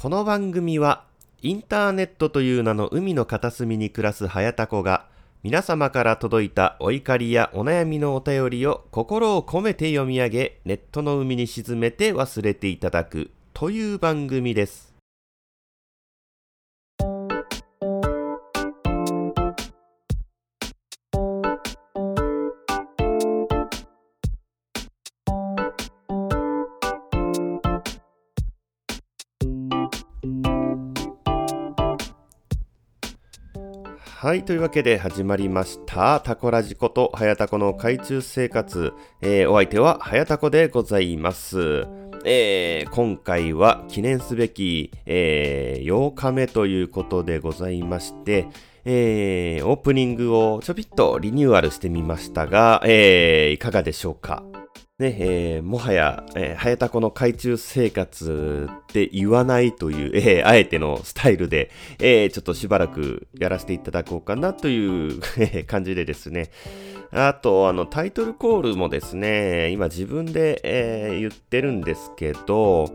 この番組はインターネットという名の海の片隅に暮らす早田子が皆様から届いたお怒りやお悩みのお便りを心を込めて読み上げネットの海に沈めて忘れていただくという番組です。はい。というわけで始まりました。タコラジこと、はやたこの海中生活。えーお相手は、はやたこでございます。えー今回は記念すべき、えー8日目ということでございまして、えーオープニングをちょびっとリニューアルしてみましたが、えーいかがでしょうか？ね、えーもはや、えー、はやたこの海中生活って言わないという、えーあえてのスタイルで、えーちょっとしばらくやらせていただこうかなという感じでですね。あと、あの、タイトルコールもですね、今自分で、えー言ってるんですけど、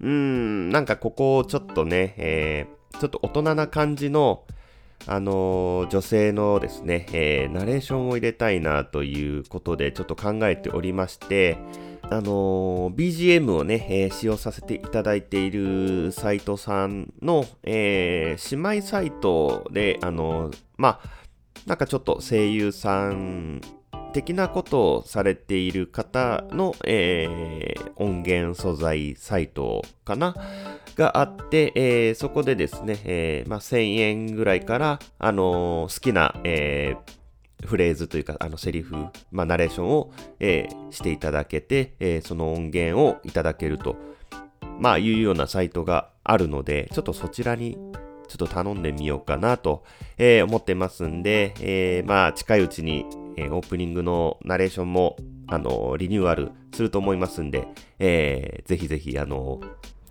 うん、なんかここをちょっとね、えーちょっと大人な感じの、あの女性のですね、えーナレーションを入れたいなということでちょっと考えておりまして、あの BGM をね、えー使用させていただいているサイトさんの、えー姉妹サイトで、あのまあ、なんかちょっと声優さん的なことをされている方の、えー音源素材サイトかな？があって、えーそこでですね、えーまあ、1000円ぐらいから、あのー好きな、えーフレーズというか、あの、セリフ、まあ、ナレーションを、えーしていただけて、えーその音源をいただけると、まあ、いうようなサイトがあるので、ちょっとそちらに、ちょっと頼んでみようかなと、えー思ってますんで、えーまあ、近いうちに、えーオープニングのナレーションも、あの、リニューアルすると思いますんで、えーぜひぜひ、あの、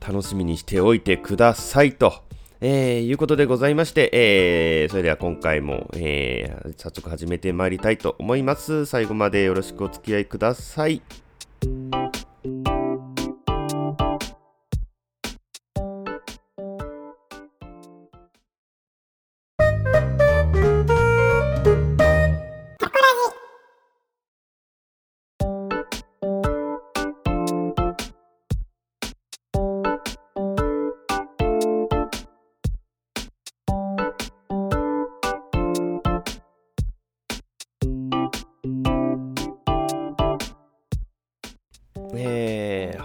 楽しみにしておいてくださいと。えーいうことでございまして、えーそれでは今回も、えー早速始めてまいりたいと思います。最後までよろしくお付き合いください。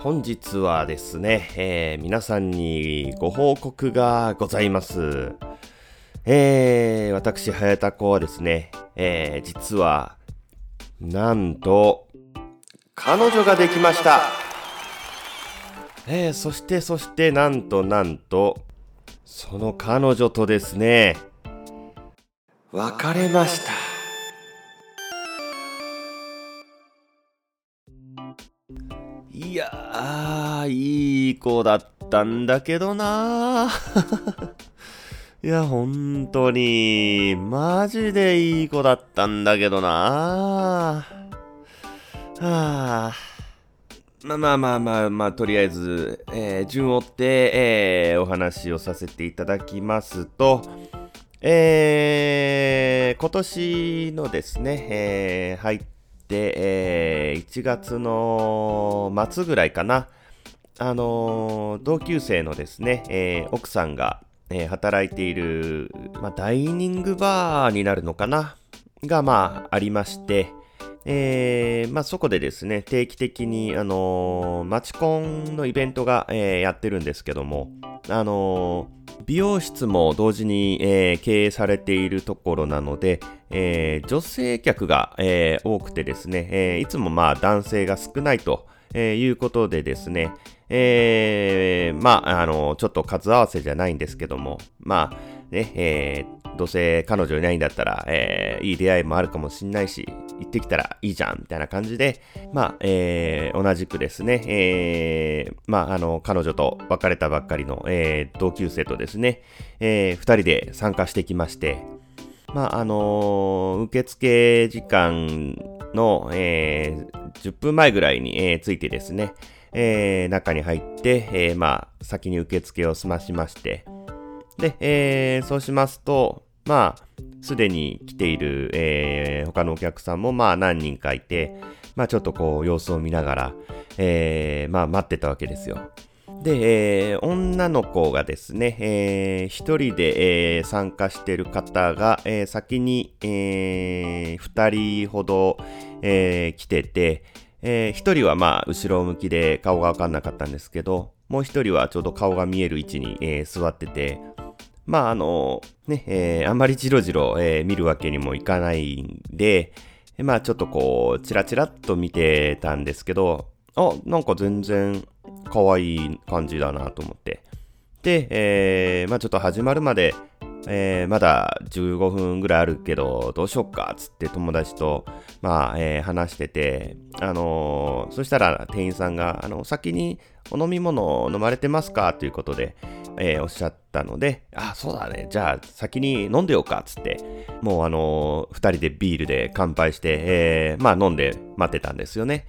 本日はですね、えー皆さんにご報告がございます。えー私、はやたこはですね、えー実は、なんと、彼女ができました。えーそして、そして、なんと、なんと、その彼女とですね、別れました。いやー、いい子だったんだけどな。いや、本当に、マジでいい子だったんだけどな。はあ。まあまあまあまあまあ、とりあえず、えー順を追って、えーお話をさせていただきますと、えー今年のですね、えー入って、でえー1月の末ぐらいかな、あのー同級生のですね、えー奥さんが、えー働いている、まあ、ダイニングバーになるのかな？が、まあ、ありまして、えーまあ、そこでですね、定期的に、あのーマチコンのイベントが、えーやってるんですけども、あのー美容室も同時に、えー経営されているところなので、えー女性客が、えー多くてですね、えーいつもまあ男性が少ないと、えーいうことでですね、えーまあ、あの、ちょっと数合わせじゃないんですけども、まあ、ね、えーどうせ彼女いないんだったら、えーいい出会いもあるかもしんないし、行ってきたらいいじゃん、みたいな感じで、まあ、えー同じくですね、えーまあ、あの、彼女と別れたばっかりの、えー同級生とですね、えー二人で参加してきまして、まあ、あのー受付時間の、えー10分前ぐらいに、えーついてですね、えー、中に入って、えー、まあ、先に受付を済ましまして、で、えー、そうしますと、まあ、すでに来ている、えー、他のお客さんもまあ何人かいて、まあちょっとこう様子を見ながら、えー、まあ待ってたわけですよ。で、えー、女の子がですね、えー、一人で、えー、参加してる方が、えー、先に、えー、二人ほど、えー、来てて、えー、一人はまあ後ろ向きで顔がわかんなかったんですけど、もう一人はちょうど顔が見える位置に、えー、座ってて、まああの、ね、えー、あんまりじろじろ、見るわけにもいかないんで、まあちょっとこう、チラチラっと見てたんですけど、あ、なんか全然可愛い感じだなと思って。で、えー、まあちょっと始まるまで、えー、まだ15分ぐらいあるけど、どうしよっか、つって友達と、まあ、えー、話してて、あのー、そしたら店員さんが、あの、先にお飲み物飲まれてますか？ということで、えー、おっしゃったので、あ、そうだね、じゃあ先に飲んでようか、つって、もうあのー、二人でビールで乾杯して、えー、まあ飲んで待ってたんですよね。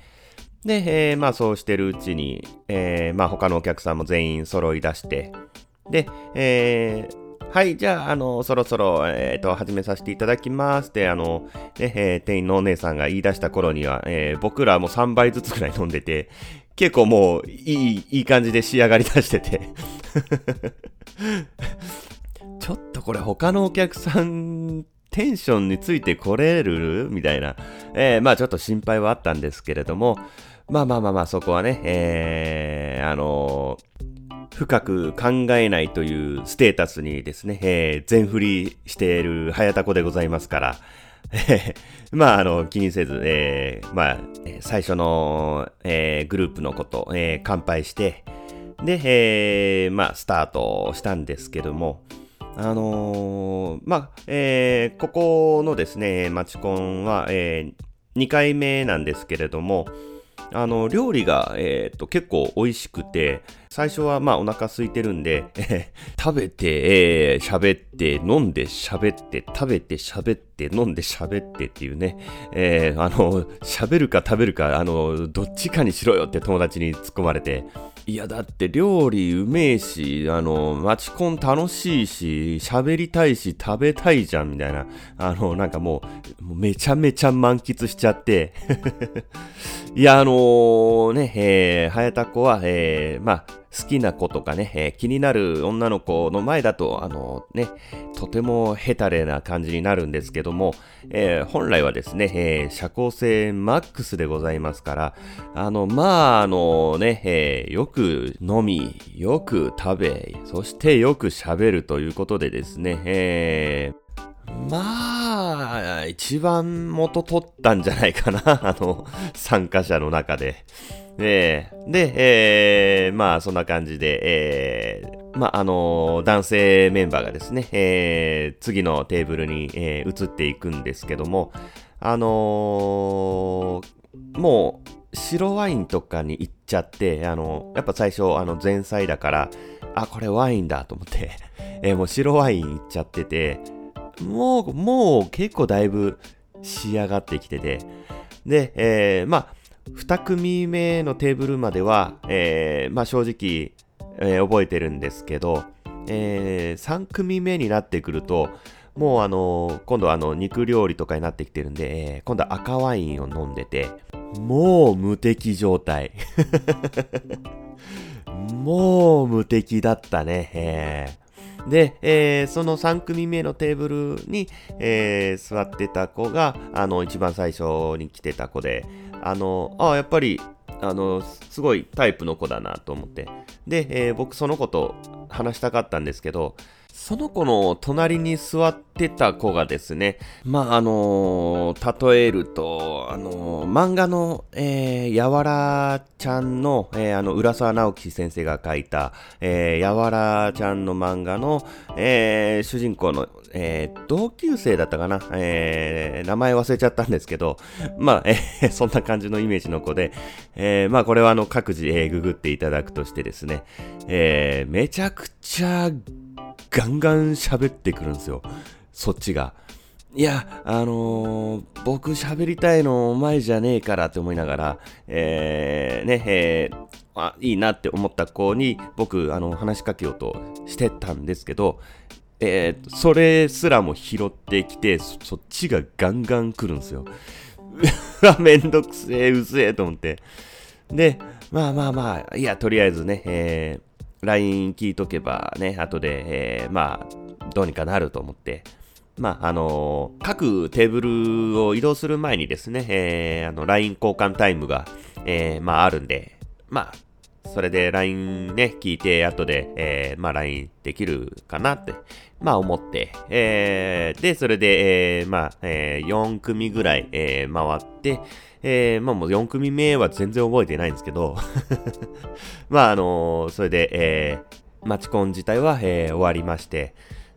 で、えー、まあそうしてるうちに、えー、まあ他のお客さんも全員揃い出して、で、えー、はい、じゃあ、あの、そろそろ、えっ、ー、と、始めさせていただきますって、あの、ね、えー、店員のお姉さんが言い出した頃には、えー、僕らも3倍ずつくらい飲んでて、結構もう、いい、いい感じで仕上がりだしてて。ちょっとこれ他のお客さん、テンションについてこれる？みたいな、えー、まあちょっと心配はあったんですけれども、まあまあまあまあ、そこはね、えー、あのー深く考えないというステータスにですね、えー、全振りしている早田子でございますから、まあ、あの、気にせず、えー、まあ、最初の、えー、グループのこと、えー、乾杯して、で、えー、まあ、スタートしたんですけども、あのー、まあ、えー、ここのですね、マチコンは、えー、2回目なんですけれども、あの、料理が、えっ、と、結構美味しくて、最初はまあお腹空いてるんで、えー、食べて、えー、喋って、飲んで喋って、食べて喋って、飲んで喋ってっていうね、えー、あの、喋るか食べるか、あの、どっちかにしろよって友達に突っ込まれて、いや、だって料理うめえし、あの、マチコン楽しいし、喋りたいし、食べたいじゃん、みたいな。あの、なんかもう、めちゃめちゃ満喫しちゃって。いや、あのー、ね、えー、早田子は、えー、まあ、好きな子とかね、えー、気になる女の子の前だと、あのね、とてもヘタレな感じになるんですけども、えー、本来はですね、えー、社交性マックスでございますから、あの、まあ、あのね、え、よく飲み、よく食べ、そしてよく喋るということでですね、え、まあ、一番元取ったんじゃないかな、あの、参加者の中で。えー、で、えー、まあ、そんな感じで、えー、まあ、あのー、男性メンバーがですね、えー、次のテーブルに、えー、移っていくんですけども、あのー、もう、白ワインとかに行っちゃって、あの、やっぱ最初、あの、前菜だから、あ、これワインだと思って、えー、もう白ワイン行っちゃってて、もう、もう結構だいぶ仕上がってきてて、で、えー、まあ、2組目のテーブルまでは、えー、まあ正直、えー、覚えてるんですけど、えー、3組目になってくると、もうあの今度はあの肉料理とかになってきてるんで、えー、今度は赤ワインを飲んでて、もう無敵状態。もう無敵だったね。えー、で、えー、その3組目のテーブルに、えー、座ってた子が、あの、一番最初に来てた子で、あの、あやっぱり、あの、すごいタイプの子だなと思って。で、えー、僕その子と話したかったんですけど、その子の隣に座ってた子がですね、まあ、あのー、例えると、あのー、漫画の、えー、やわらちゃんの、えー、あの、浦沢直樹先生が書いた、えー、やわらちゃんの漫画の、えー、主人公の、えー、同級生だったかな、えー、名前忘れちゃったんですけど、まあ、えー、そんな感じのイメージの子で、えー、まあ、これはあの、各自、えー、ググっていただくとしてですね、えー、めちゃくちゃガンガン喋ってくるんですよ。そっちが。いや、あのー、僕喋りたいのお前じゃねえからって思いながら、えー、ね、えー、あ、いいなって思った子に僕、あの、話しかけようとしてたんですけど、えー、それすらも拾ってきてそ、そっちがガンガン来るんですよ。うわ、めんどくせえ、うぜえと思って。で、まあまあまあ、いや、とりあえずね、えー、LINE 聞いとけばね、後で、えー、まあ、どうにかなると思って、まあ、あのー、各テーブルを移動する前にですね、えー、あの、LINE 交換タイムが、えー、まあ、あるんで、まあ、それで LINE ね、聞いて、後で、えー、まあ、LINE できるかなって、まあ、思って、えー、で、それで、えー、まあ、えー、4組ぐらい、えー、回って、えー、まあもう4組目は全然覚えてないんですけど まああのー、それで、えー、マチコン自体は、えー、終わりまして、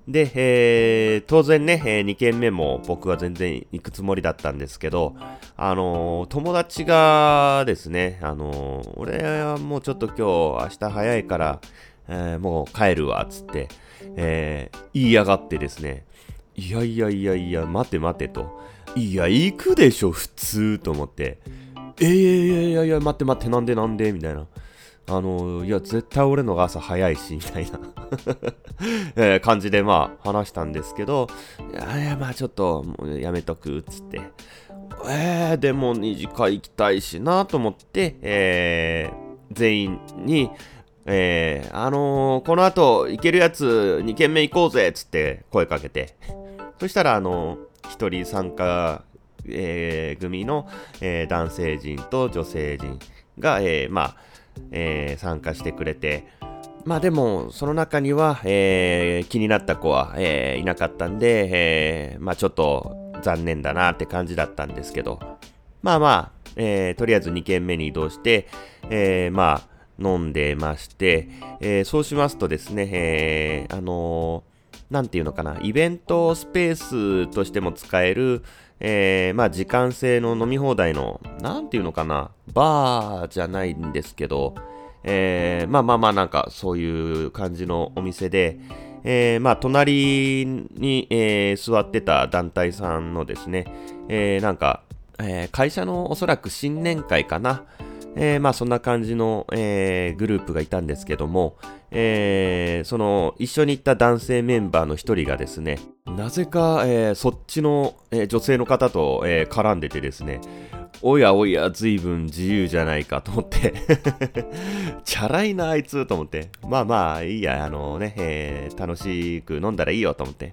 で、えー、当然ね、えー、2軒目も僕は全然行くつもりだったんですけど、あのー、友達がですね、あのー、俺はもうちょっと今日明日早いから、えー、もう帰るわ、つって、えー、言いやがってですね、いやいやいやいや、待て待てと。いや、行くでしょ、普通、と思って。えー、いやいやいや、待って待って、なんでなんでみたいな。あの、いや、絶対俺のが朝早いし、みたいな えー、感じで、まあ、話したんですけど、いや、いやまあ、ちょっと、やめとく、つって。えー、でも二次会行きたいしな、と思って、えー、全員に、えー、あのー、この後、行けるやつ、2軒目行こうぜ、つって声かけて。そしたら、あのー、1人参加、えー、組の、えー、男性陣と女性陣が、えー、まあ、えー、参加してくれて、まあでも、その中には、えー、気になった子は、えー、いなかったんで、えー、まあちょっと残念だなって感じだったんですけど、まあまあ、えー、とりあえず2軒目に移動して、えー、まあ、飲んでまして、えー、そうしますとですね、えー、あの、なんていうのかな、イベントスペースとしても使える、えー、まあ時間制の飲み放題の、なんていうのかな、バーじゃないんですけど、えー、まあまあまあなんかそういう感じのお店で、えー、まあ隣に、えー、座ってた団体さんのですね、えー、なんか、えー、会社のおそらく新年会かな、えー、まあそんな感じの、えー、グループがいたんですけども、えー、その一緒に行った男性メンバーの一人がですね、なぜか、えー、そっちの、えー、女性の方と、えー、絡んでてですね、おやおや、随分自由じゃないかと思って チャラいな、あいつと思って。まあまあ、いいや、あのね、えー、楽しく飲んだらいいよと思って。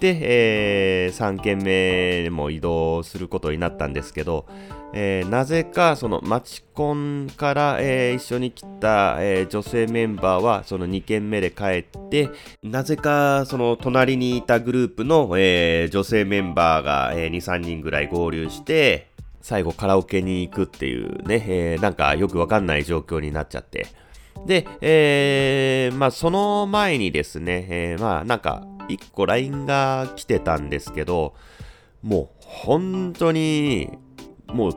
で、えー、3軒目も移動することになったんですけど、えー、なぜかそのマチコンから、えー、一緒に来た、えー、女性メンバーはその2軒目で帰ってなぜかその隣にいたグループの、え女性メンバーが、え23人ぐらい合流して最後カラオケに行くっていうね、えなんかよくわかんない状況になっちゃって。で、えまあその前にですね、えまあなんか1個 LINE が来てたんですけどもう本当にもう、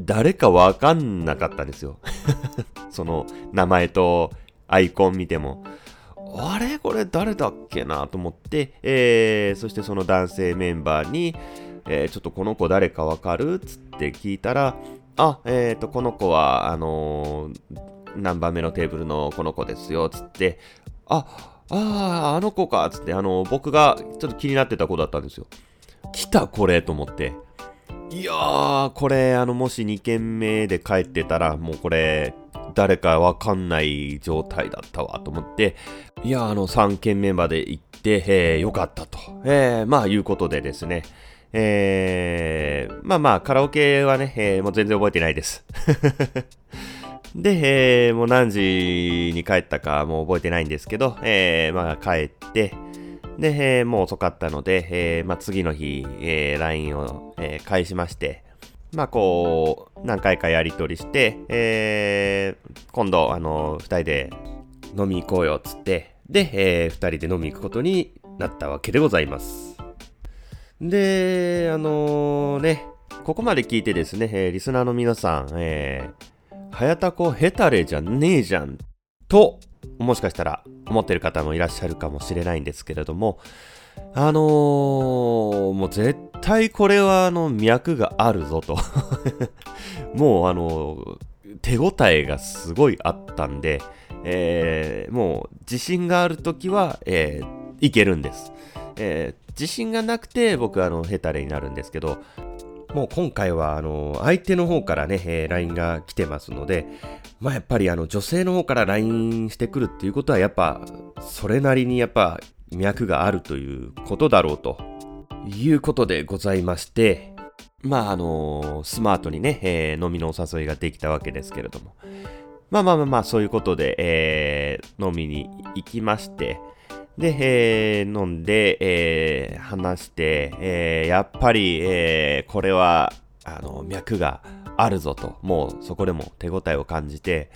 誰かわかんなかったんですよ。その名前とアイコン見ても。あれ？これ誰だっけな？と思って、えー、そしてその男性メンバーに、えー、ちょっとこの子誰かわかる？つって聞いたら、あ、えっ、ー、と、この子は、あのー、何番目のテーブルのこの子ですよ、つって、あ、ああ、あの子か、つって、あの僕がちょっと気になってた子だったんですよ。来た、これ、と思って。いやー、これ、あの、もし2軒目で帰ってたら、もうこれ、誰かわかんない状態だったわ、と思って、いや、あの、3軒目まで行って、えー、よかったと、えー、まあ、いうことでですね、えー、まあまあ、カラオケはね、えー、もう全然覚えてないです。で、えー、もう何時に帰ったかもう覚えてないんですけど、えー、まあ帰って、で、えー、もう遅かったので、えーまあ、次の日、えー、LINE を、えー、返しまして、まあこう、何回かやり取りして、えー、今度、あの、二人で飲み行こうよ、つって、で、えー、二人で飲み行くことになったわけでございます。で、あのー、ね、ここまで聞いてですね、えー、リスナーの皆さん、えー、はやたこヘタレじゃねえじゃん、ともしかしたら思ってる方もいらっしゃるかもしれないんですけれども、あのー、もう絶対これはあの脈があるぞと もうあの、手応えがすごいあったんで、えー、もう自信があるときは、えー、いけるんです。えー、自信がなくて僕あのヘタレになるんですけど、もう今回はあの相手の方からね、えー、LINE が来てますので、まあやっぱりあの女性の方から LINE してくるっていうことはやっぱそれなりにやっぱ脈があるということだろうということでございまして、まああのスマートにね、えー、飲みのお誘いができたわけですけれども、まあまあまあまあそういうことで、えー、飲みに行きまして、で、えー、飲んで、えー、話して、えー、やっぱり、えー、これは、あの、脈があるぞと、もうそこでも手応えを感じて、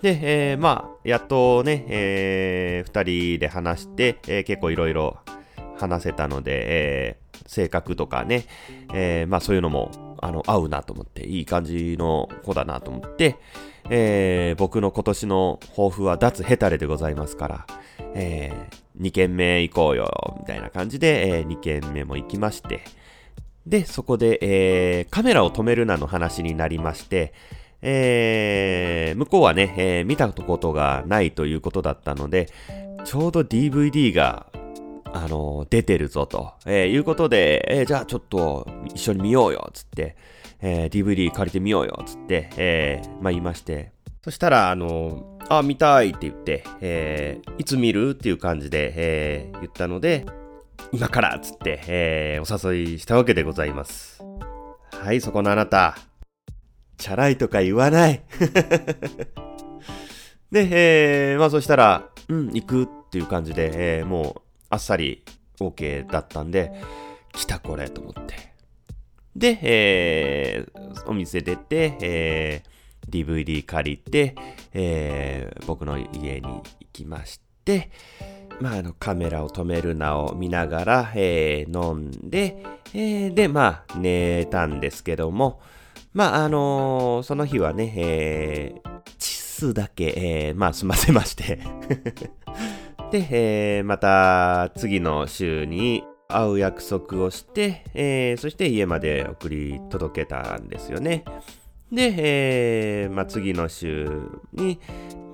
で、えー、まあ、やっとね、えー、二人で話して、えー、結構いろいろ話せたので、えー、性格とかね、えー、まあそういうのも、あの、合うなと思って、いい感じの子だなと思って、えー、僕の今年の抱負は脱ヘタレでございますから、えー、2軒目行こうよ、みたいな感じで、えー、2軒目も行きまして、で、そこで、えー、カメラを止めるなの話になりまして、えー、向こうはね、えー、見たことがないということだったので、ちょうど DVD が、あのー、出てるぞと、え、いうことで、え、じゃあちょっと一緒に見ようよ、つって、え、DVD 借りてみようよ、つって、え、まあ言いまして、そしたら、あのあ、見たいって言って、えー、いつ見るっていう感じで、えー、言ったので、今からっつって、えー、お誘いしたわけでございます。はい、そこのあなた。チャラいとか言わない。で、えー、まあそしたら、うん、行くっていう感じで、えー、もう、あっさり OK だったんで、来たこれと思って。で、えー、お店出て、えー、DVD 借りて、えー、僕の家に行きまして、まあ、あのカメラを止めるなを見ながら、えー、飲んで、えー、で、まあ、寝たんですけども、まあ、あのー、その日はね、えー、チスだけ、えー、まあ、済ませまして で、えー、また次の週に会う約束をして、えー、そして家まで送り届けたんですよね。で、えー、まあ、次の週に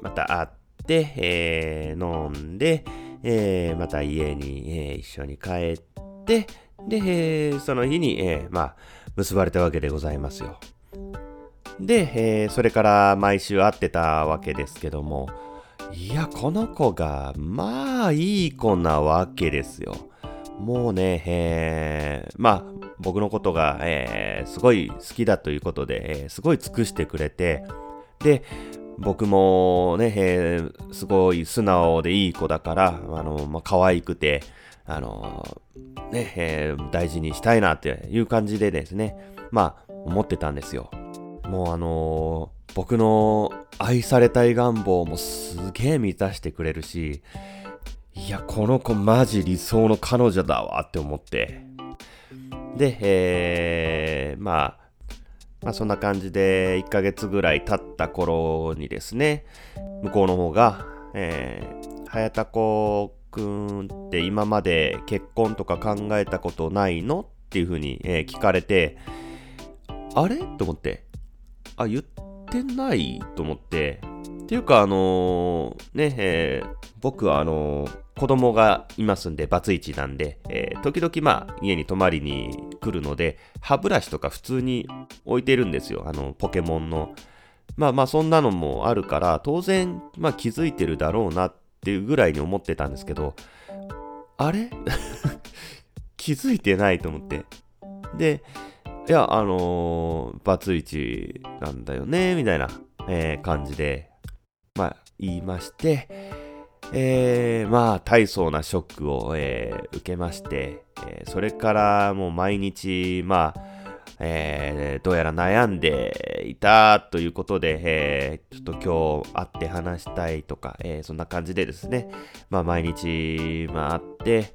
また会って、えー、飲んで、えー、また家に、えー、一緒に帰って、で、えー、その日に、えー、まあ、結ばれたわけでございますよ。で、えー、それから毎週会ってたわけですけども、いや、この子が、まあ、いい子なわけですよ。もうね、えー、まあ、僕のことが、えー、すごい好きだということで、えー、すごい尽くしてくれて、で、僕もね、えー、すごい素直でいい子だから、あの、まあ、可愛くて、あの、ね、えー、大事にしたいなっていう感じでですね、まあ、思ってたんですよ。もうあの、僕の愛されたい願望もすげえ満たしてくれるし、いや、この子マジ理想の彼女だわって思って、で、えー、まあ、まあそんな感じで1ヶ月ぐらい経った頃にですね、向こうの方が、えー、早田子くんって今まで結婚とか考えたことないの？っていうふうに、えー、聞かれて、あれ？と思って、あ、言ってない？と思って、っていうか、あのー、ね、えー、僕はあのー、子供がいますんで、バツイチなんで、えー、時々まあ、家に泊まりに来るので、歯ブラシとか普通に置いてるんですよ。あの、ポケモンの。まあまあ、そんなのもあるから、当然、まあ気づいてるだろうなっていうぐらいに思ってたんですけど、あれ？気づいてないと思って。で、いや、あのー、バツイチなんだよね、みたいな、えー、感じで、まあ、言いまして、えー、まあ、大層なショックを、えー、受けまして、えー、それからもう毎日、まあ、えー、どうやら悩んでいたということで、えー、ちょっと今日会って話したいとか、えー、そんな感じでですね、まあ毎日、まあ会って、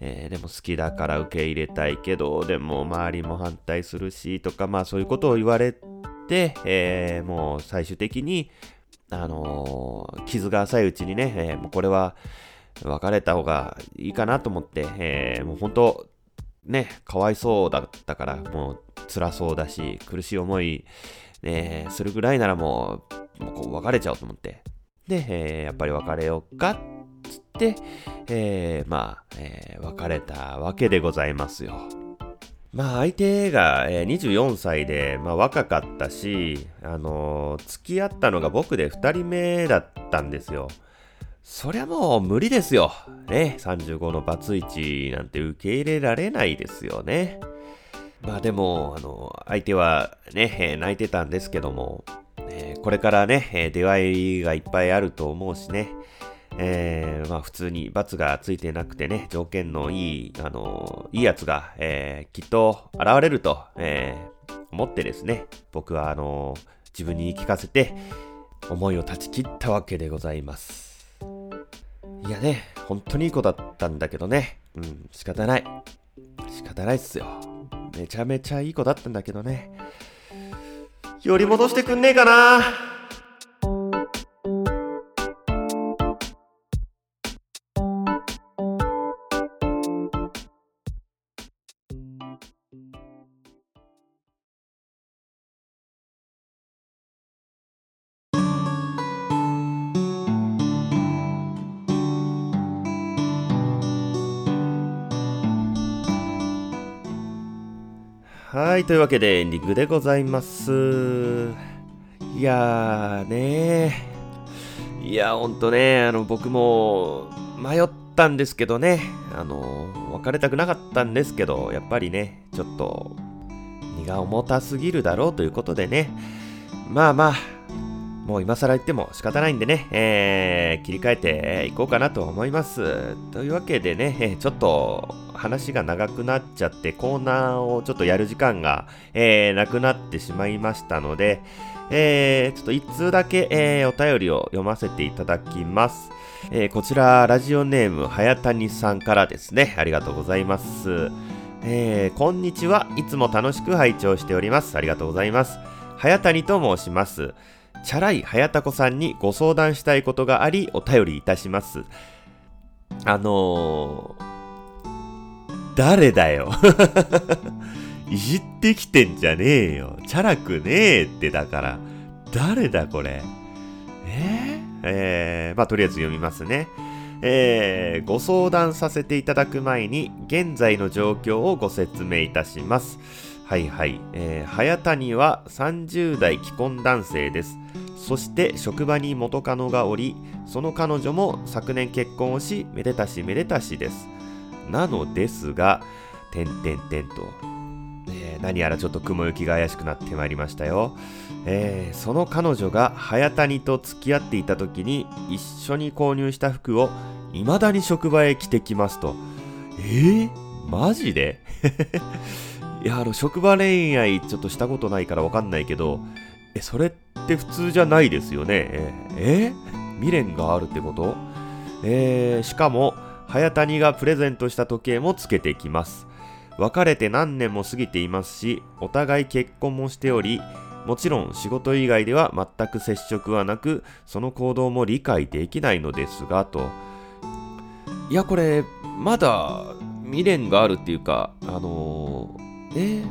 えー、でも好きだから受け入れたいけど、でも周りも反対するしとか、まあそういうことを言われて、えー、もう最終的に、あのー、傷が浅いうちにね、えー、もうこれは、別れた方がいいかなと思って、えー、もう本当、ね、かわいそうだったから、もう辛そうだし、苦しい思い、ね、するぐらいならもう、もうこう別れちゃおうと思って。で、えー、やっぱり別れようかっつって、えー、まあ、えー、別れたわけでございますよ。まあ相手が、24歳で、まあ、若かったし、あのー、付き合ったのが僕で2人目だったんですよ。そりゃもう無理ですよ。ね、35のバツイチなんて受け入れられないですよね。まあでも、あの、相手はね、泣いてたんですけども、これからね、出会いがいっぱいあると思うしね、えー、まあ普通に罰がついてなくてね、条件のいい、あのいいやつが、えー、きっと現れると、え、思ってですね、僕はあの自分に言い聞かせて、思いを断ち切ったわけでございます。いやね、本当にいい子だったんだけどね、うん、仕方ない。仕方ないっすよ。めちゃめちゃいい子だったんだけどね。より戻してくんねえかなはい、というわけでエンディングでございます。いやーね。いや、ほんとね、あの、僕も迷ったんですけどね、あの、別れたくなかったんですけど、やっぱりね、ちょっと、荷が重たすぎるだろうということでね、まあまあ、もう今更言っても仕方ないんでね、えー、切り替えていこうかなと思います。というわけでね、ちょっと話が長くなっちゃってコーナーをちょっとやる時間が、えー、なくなってしまいましたので、えー、ちょっと一通だけ、えー、お便りを読ませていただきます。えー、こちら、ラジオネーム、はやたにさんからですね、ありがとうございます。えー、こんにちは。いつも楽しく拝聴しております。ありがとうございます。はやたにと申します。チャラいはやたこさんにご相談したいことがあり、お便りいたします。あのー、誰だよ いじってきてんじゃねえよ。チャラくねえってだから。誰だこれ。えー、えー、まあとりあえず読みますね。えー、ご相談させていただく前に、現在の状況をご説明いたします。はいはい。えー、早谷は30代既婚男性です。そして職場に元カノがおり、その彼女も昨年結婚をし、めでたしめでたしです。なのですが、てんてんてんと、えー、何やらちょっと雲行きが怪しくなってまいりましたよ。えー、その彼女が早谷と付き合っていた時に一緒に購入した服を未だに職場へ着てきますと。えー、マジで？いや、あの、職場恋愛ちょっとしたことないからわかんないけど、え、それって普通じゃないですよね。え、え？未練があるってこと？えー、しかも、早谷がプレゼントした時計もつけてきます。別れて何年も過ぎていますし、お互い結婚もしており、もちろん仕事以外では全く接触はなく、その行動も理解できないのですが、と。いや、これ、まだ未練があるっていうか、あのえー、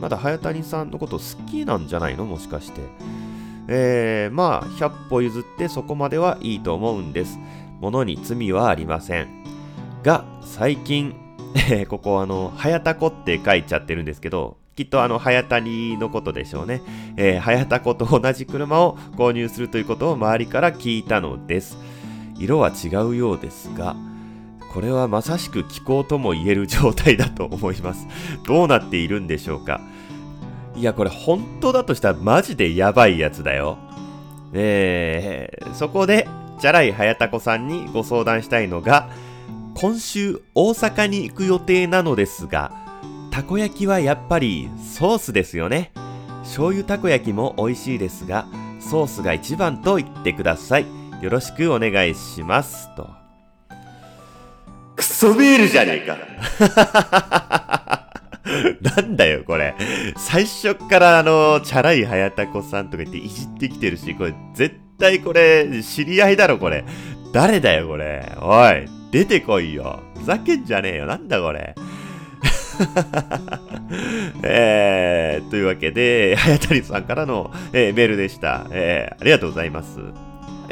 まだ早谷さんのこと好きなんじゃないの？もしかして。えー、まあ、100歩譲ってそこまではいいと思うんです。ものに罪はありません。が、最近、えー、ここあの、早田子って書いちゃってるんですけど、きっとあの、早谷のことでしょうね。えー、早田子と同じ車を購入するということを周りから聞いたのです。色は違うようですが、これはまさしく気候とも言える状態だと思います。どうなっているんでしょうか。いや、これ本当だとしたらマジでやばいやつだよ。えー、そこで、チャライ早田子さんにご相談したいのが、今週大阪に行く予定なのですが、たこ焼きはやっぱりソースですよね。醤油たこ焼きも美味しいですが、ソースが一番と言ってください。よろしくお願いします。と。クソメールじゃねえか。なんだよ、これ。最初からあの、チャラい早田子さんとか言っていじってきてるし、これ、絶対これ、知り合いだろ、これ。誰だよ、これ。おい、出てこいよ。ふざけんじゃねえよ。なんだこれ。えー、というわけで、はやたりさんからの、えー、メールでした、えー。ありがとうございます。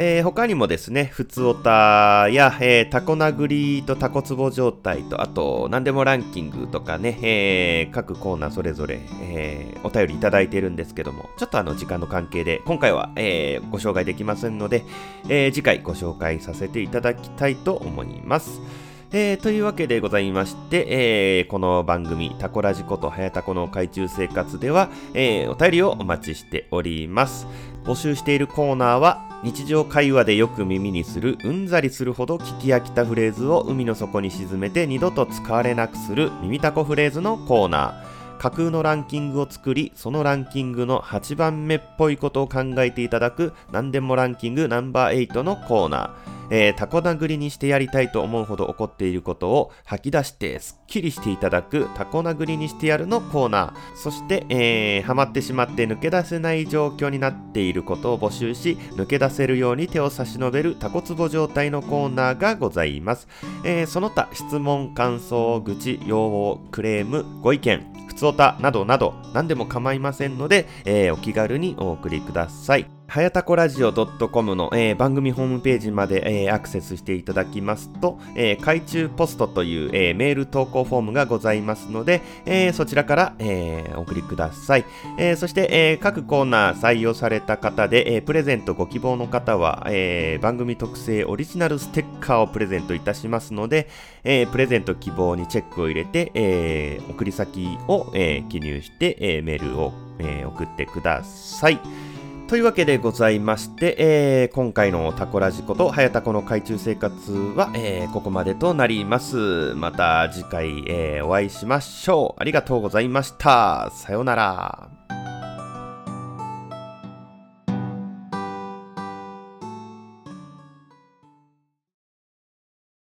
えー、他にもですね、ふつおたや、えー、タコ殴りとタコツボ状態と、あと、何でもランキングとかね、えー、各コーナーそれぞれ、えー、お便りいただいてるんですけども、ちょっとあの時間の関係で、今回は、えー、ご紹介できませんので、えー、次回ご紹介させていただきたいと思います。えー、というわけでございまして、えー、この番組、タコラジことはやたこの海中生活では、えー、お便りをお待ちしております。募集しているコーナーは、日常会話でよく耳にするうんざりするほど聞き飽きたフレーズを海の底に沈めて二度と使われなくする耳たこフレーズのコーナー。架空のランキングを作り、そのランキングの8番目っぽいことを考えていただく、何でもランキングナンバー8のコーナー。えー、タコ殴りにしてやりたいと思うほど怒っていることを吐き出してスッキリしていただくタコ殴りにしてやるのコーナー。そして、えー、ハマってしまって抜け出せない状況になっていることを募集し、抜け出せるように手を差し伸べるタコツボ状態のコーナーがございます。えー、その他、質問、感想、愚痴、要望、クレーム、ご意見、ふつおたなどなど何でも構いませんので、えー、お気軽にお送りください。はやたこラジオ .com の、えー、番組ホームページまで、えー、アクセスしていただきますと、えー、海中ポストという、えメール投稿フォームがございますので、えそちらから、えお送りください。えそして、え各コーナー採用された方で、えプレゼントご希望の方は、え番組特製オリジナルステッカーをプレゼントいたしますので、えプレゼント希望にチェックを入れて、え送り先を、え記入して、えメールを、え送ってください。というわけでございまして、えー、今回のタコラジコとハヤタコの海中生活は、えー、ここまでとなります。また次回、えー、お会いしましょう。ありがとうございました。さようなら。